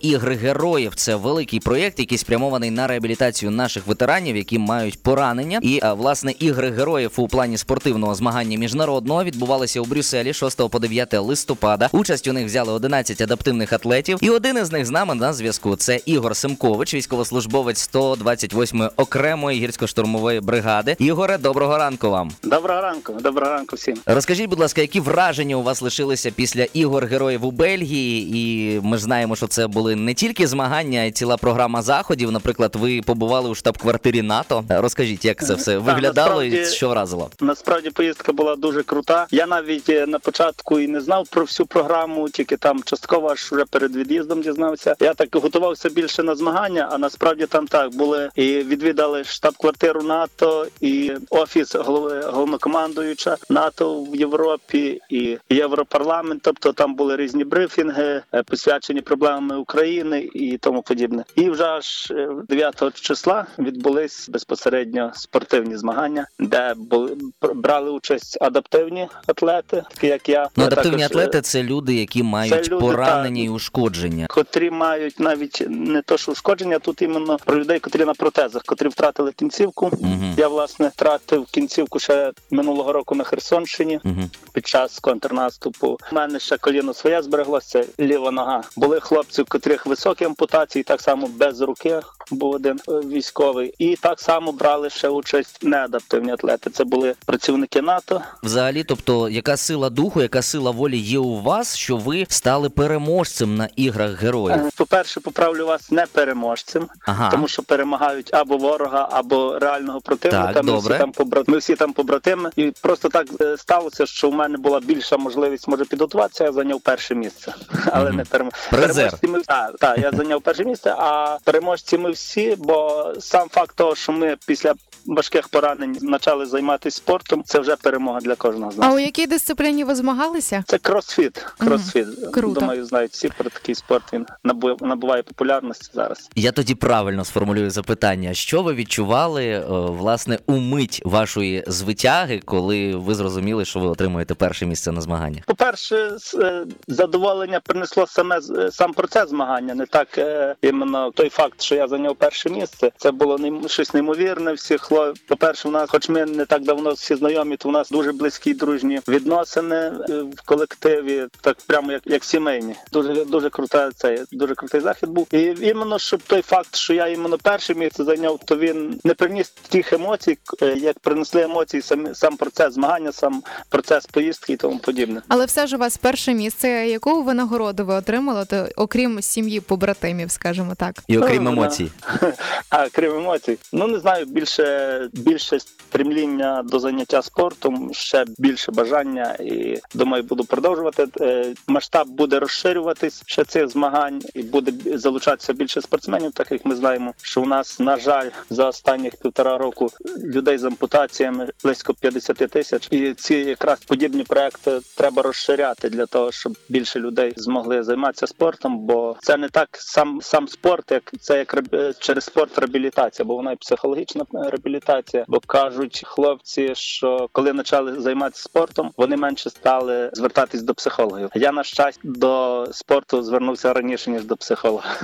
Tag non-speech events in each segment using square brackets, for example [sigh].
Ігри героїв це великий проєкт, який спрямований на реабілітацію наших ветеранів, які мають поранення. І власне ігри героїв у плані спортивного змагання міжнародного відбувалися у Брюсселі 6 по 9 листопада. Участь у них взяли 11 адаптивних атлетів, і один із них з нами на зв'язку. Це Ігор Семкович, військовослужбовець 128-ї окремої гірсько-штурмової бригади. Ігоре, доброго ранку вам. Доброго ранку, доброго ранку всім. Розкажіть, будь ласка, які враження у вас лишилися після ігор героїв у Бельгії? І ми ж знаємо, що це були не тільки змагання, а й ціла програма заходів. Наприклад, ви побували у штаб-квартирі НАТО. Розкажіть, як це все виглядало і що вразило? Насправді поїздка була дуже крута. Я навіть е, на початку і не знав про всю програму, тільки там частково аж вже перед від'їздом дізнався. Я так готувався більше на змагання, а насправді там так були і відвідали штаб-квартиру НАТО і офіс голови головнокомандуюча НАТО в Європі і Європарламент. Тобто там були різні брифінги, е, посвячені проблемами України і тому подібне. І вже аж е, 9 числа відбулись безпосередньо спортивні змагання, де були брали участь адаптивні атлети, такі як я. Ну, адаптивні також, е, атлети це люди, які мають люди, поранення так. і ушкодження. Котрі мають навіть не то, що ушкодження, тут іменно про людей, котрі на протезах, котрі втратили кінцівку. Мгм. Я власне втратив кінцівку ще минулого року на Херсонщині Мгм. під час контрнаступу. У мене ще коліно своє збереглося, ліва нога. Були хлопці, у котрих високі ампутації, так само без руки. Був один е, військовий, і так само брали ще участь неадаптивні атлети. Це були працівники НАТО. Взагалі, тобто, яка сила духу, яка сила волі є у вас, що ви стали переможцем на іграх героїв? Е, По-перше, поправлю вас не переможцем, Ага. тому що перемагають або ворога, або реального противника. Так, ми добре. всі там побра... ми всі там побратими, і просто так е, сталося, що у мене була більша можливість може підготуватися. Я зайняв перше місце, [laughs] але не перем... Переможці. Ми так, так, я зайняв перше місце. А переможці ми всі, бо сам факт того, що ми після важких поранень почали займатися спортом, це вже перемога для кожного з нас. А у якій дисципліні ви змагалися? Це кросфіт. Кросфіт. Круто. Думаю, знають всі про такий спорт. Він набу- набуває популярності зараз. Я тоді правильно сформулюю запитання. Що ви відчували е, власне у мить вашої звитяги, коли ви зрозуміли, що ви отримуєте перше місце на змаганнях? По-перше, е, задоволення принесло саме з- е, сам процес змагання, не так іменно той факт, що я зайняв перше місце. Це було щось неймовірне. Всі хло... По-перше, у нас, хоч ми не так давно всі знайомі, то у нас дуже близькі дружні відносини е, в колективі, так прямо як, як сімейні. Дуже дуже крута це дуже крутий захід був. І іменно щоб той факт, що я іменно перше місце зайняв, то він не приніс тих емоцій, е, як принесли емоції сам, сам процес змагання, сам процес поїздки і тому подібне. Але все ж у вас перше місце. Яку ви нагороду ви отримали, то, окрім сім'ї побратимів, скажімо так? І окрім Ну, емоцій. [laughs] А крім емоцій, ну не знаю, більше більше стремління до заняття спортом, ще більше бажання, і думаю, буду продовжувати. Е, Масштаб буде розширюватись ще цих змагань, і буде залучатися більше спортсменів, так як ми знаємо, що у нас на жаль за останніх півтора року людей з ампутаціями близько 50 тисяч, і ці якраз подібні проекти треба розширяти для того, щоб більше людей змогли займатися спортом, бо це не так сам сам спорт, як це як через спорт реабілітація, бо вона і психологічна реабілітація. Бо кажуть хлопці, що коли почали займатися спортом, вони менше стали звертатись до психологів. Я на щастя до спорту звернувся раніше ніж до психолога.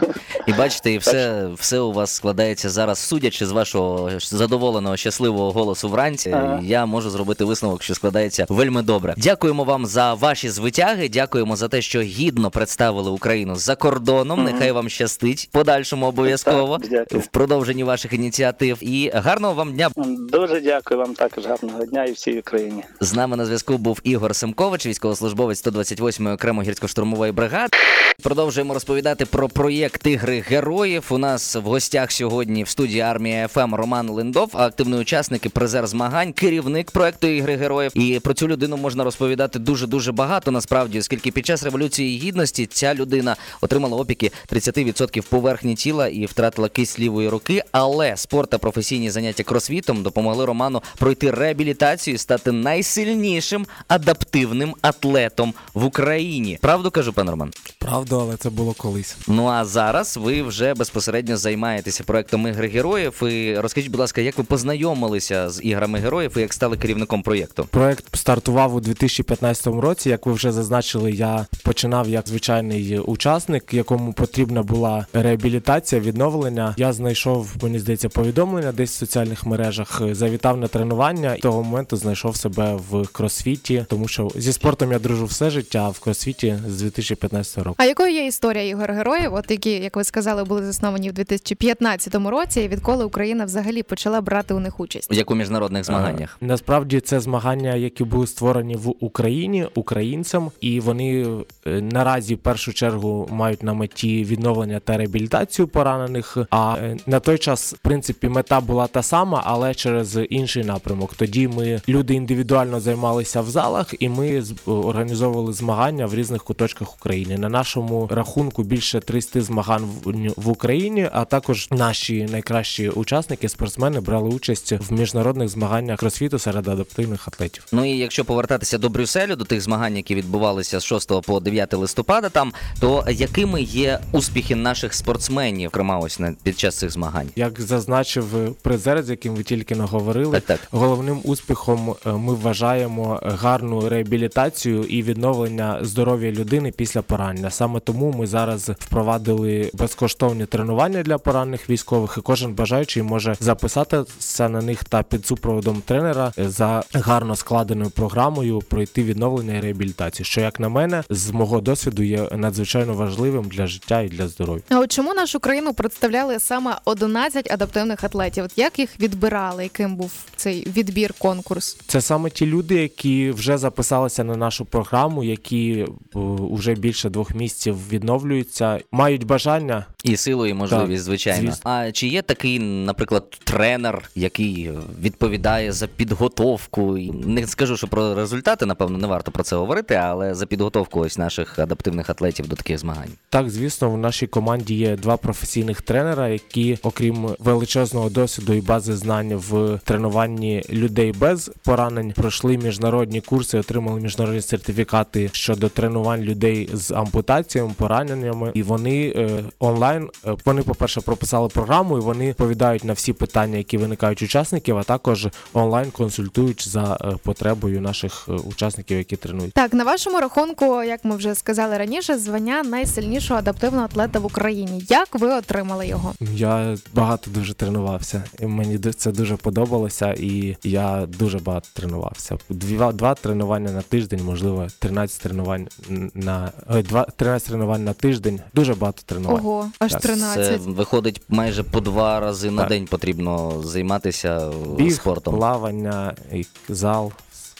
І бачите, і все, все у вас складається зараз, судячи з вашого задоволеного щасливого голосу вранці. Ага. Я можу зробити висновок, що складається вельми добре. Дякуємо вам за ваші звитяги. Дякуємо за те, що гідно представили Україну за кордоном. Мгм. Нехай вам щастить. Подальшому обов'язково Так, в продовженні ваших ініціатив. І гарного вам дня. Дуже дякую вам також гарного дня і всій Україні. З нами на зв'язку був Ігор Семкович, військовослужбовець 128-ї окремо гірсько-штурмової бригади. Продовжуємо розповідати про проєкт ігри героїв. У нас в гостях сьогодні в студії армія ФМ Роман Линдов, активний учасник і призер змагань, керівник проекту ігри героїв. І про цю людину можна розповідати дуже дуже багато. Насправді, оскільки під час революції гідності ця людина отримала опіки 30% поверхні тіла і втратила кисть лівої руки. Але спорт та професійні заняття кросвітом, допомогли Роману пройти реабілітацію і стати найсильнішим адаптивним атлетом в Україні. Правду кажу, пан Роман? Правда, але це було колись. Ну а зараз ви вже безпосередньо займаєтеся проектом ігри героїв. І розкажіть, будь ласка, як ви познайомилися з іграми героїв і як стали керівником проєкту? Проект стартував у 2015 році. Як ви вже зазначили, я починав як звичайний учасник, якому потрібна була реабілітація, відновлення. Я знайшов, мені здається, повідомлення десь в соціальних мережах. Завітав на тренування і того моменту знайшов себе в кросфіті, тому що зі спортом я дружу все життя, а в кросфіті з 2015 року. А якою є історія ігор героїв, от які, як ви сказали, були засновані в 2015 році, і відколи Україна взагалі почала брати у них участь? Як у міжнародних змаганнях? Е, Насправді це змагання, які були створені в Україні українцям, і вони е, наразі в першу чергу мають на меті відновлення та реабілітацію поранених. А е, на той час, в принципі, мета була та сама, але через інший напрямок. Тоді ми люди індивідуально займалися в залах, і ми з- організовували змагання в різних куточках України. На нашому рахунку більше 300 змагань в- Україні, а також наші найкращі учасники, спортсмени брали участь в міжнародних змаганнях кросфіту серед адаптивних атлетів. Ну і якщо повертатися до Брюсселю, до тих змагань, які відбувалися з 6 по 9 листопада, там то якими є успіхи наших спортсменів, зокрема ось на під час цих змагань? Як зазначив призер, яким ви тільки не говорили, Так, так. головним успіхом е, ми вважаємо гарну реабілітацію і відновлення здоров'я людини після поранення. Саме тому ми зараз впровадили безкоштовні тренування для поранених військових, і кожен бажаючий може записатися на них та під супроводом тренера за гарно складеною програмою пройти відновлення і реабілітацію. Що як на мене, з мого досвіду є надзвичайно важливим для життя і для здоров'я. А от чому нашу країну представляли саме 11 адаптивних атлетів? Як їх відбирали? Яким був цей відбір конкурс? Це саме ті люди, які вже записалися на нашу програму, які вже більше двох місяців відновлюються, мають бажання. І силу, і можливість, Так, звичайно. звісно. А чи є такий, наприклад, тренер, який відповідає за підготовку? Не скажу, що про результати, напевно, не варто про це говорити, але за підготовку ось наших адаптивних атлетів до таких змагань. Так, звісно, в нашій команді є два професійних тренера, які, окрім величезного досвіду і бази знань в тренуванні людей без поранень, пройшли міжнародні курси, отримали міжнародні сертифікати щодо тренувань людей з ампутаціями, пораненнями, і вони е, онлайн. е, Вони, по-перше, прописали програму, і вони відповідають на всі питання, які виникають учасників, а також онлайн консультують за е, потребою наших учасників, які тренують. Так, на вашому рахунку, як ми вже сказали раніше, звання найсильнішого адаптивного атлета в Україні. Як ви отримали його? Я багато дуже тренувався. І мені це дуже подобалося, і я дуже багато тренувався. Два, два тренування на тиждень, можливо, 13 тренувань на ой, два 13 тренувань на тиждень. Дуже багато тренувань. Ого, аж Так, 13. Це виходить майже по два рази на Так. день потрібно займатися е, Біг, спортом. плавання, і зал.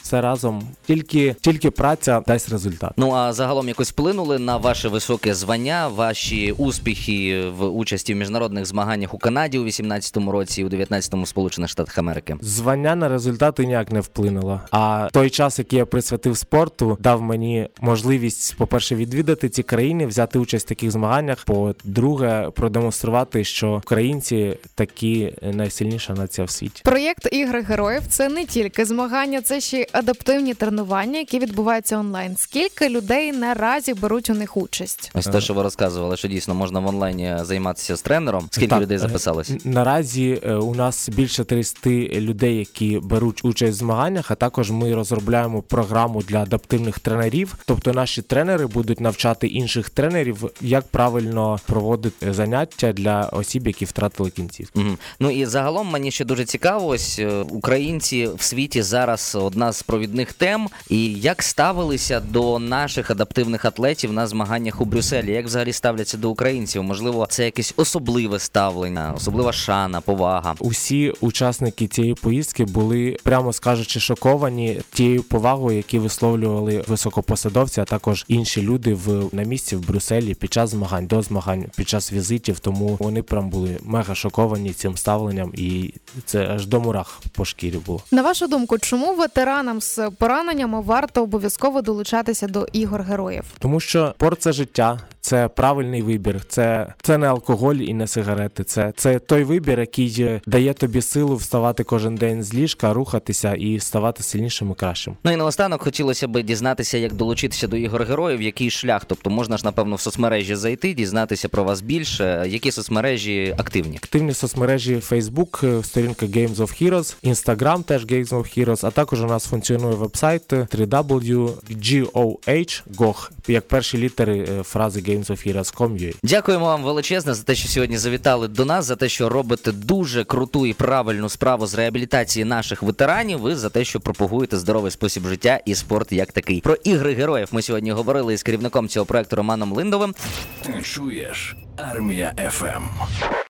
Все разом. Тільки, тільки праця дасть результат. Ну а загалом якось вплинули на ваше високе звання, ваші успіхи в участі в міжнародних змаганнях у Канаді у 18-му році і у 19-му в Сполучених Штатах Америки. Звання на результати ніяк не вплинуло. А той час, який я присвятив спорту, дав мені можливість, по-перше, відвідати ці країни, взяти участь в таких змаганнях. По-друге, продемонструвати, що українці такі найсильніша нація в світі. Проєкт ігри героїв це не тільки змагання, це ще й адаптивні тренування, які відбуваються онлайн. Скільки людей наразі беруть у них участь? Ось те, що ви розказували, що дійсно можна в онлайні займатися з тренером. Скільки Так, людей е, записалось? Наразі е, у нас більше 30 людей, які беруть участь в змаганнях. А також ми розробляємо програму для адаптивних тренерів. Тобто наші тренери будуть навчати інших тренерів, як правильно проводити заняття для осіб, які втратили кінцівку. Мгм. Ну і загалом мені ще дуже цікаво, ось е, українці в світі зараз одна з провідних тем. І як ставилися до наших адаптивних атлетів на змаганнях у Брюсселі? Як взагалі ставляться до українців? Можливо, це якесь особливе ставлення, особлива шана, повага. Усі учасники цієї поїздки були, прямо скажучи, шоковані тією повагою, які висловлювали високопосадовці, а також інші люди в на місці в Брюсселі під час змагань, до змагань, під час візитів. Тому вони прям були мега шоковані цим ставленням, і це аж до мурах по шкірі було. На вашу думку, чому ветеранам спортсменам з пораненнями варто обов'язково долучатися до ігор героїв? Тому що спорт це життя, це правильний вибір, це, це не алкоголь і не сигарети. Це, це той вибір, який е, дає тобі силу вставати кожен день з ліжка, рухатися і ставати сильнішим і кращим. Ну і наостанок хотілося б дізнатися, як долучитися до ігор героїв, який шлях. Тобто можна ж напевно в соцмережі зайти, дізнатися про вас більше. Які соцмережі активні? Активні соцмережі Facebook, е, сторінка Games of Heroes, Instagram теж Games of Heroes, а також у нас функціонує вебсайт е, www.goh, як перші літери е, фрази Games of Heroes.com.ua. Дякуємо вам величезне за те, що сьогодні завітали до нас, за те, що робите дуже круту і правильну справу з реабілітації наших ветеранів. І за те, що пропагуєте здоровий спосіб життя і спорт як такий. Про ігри героїв ми сьогодні говорили із керівником цього проекту Романом Линдовим. Ти чуєш? Армія ФМ.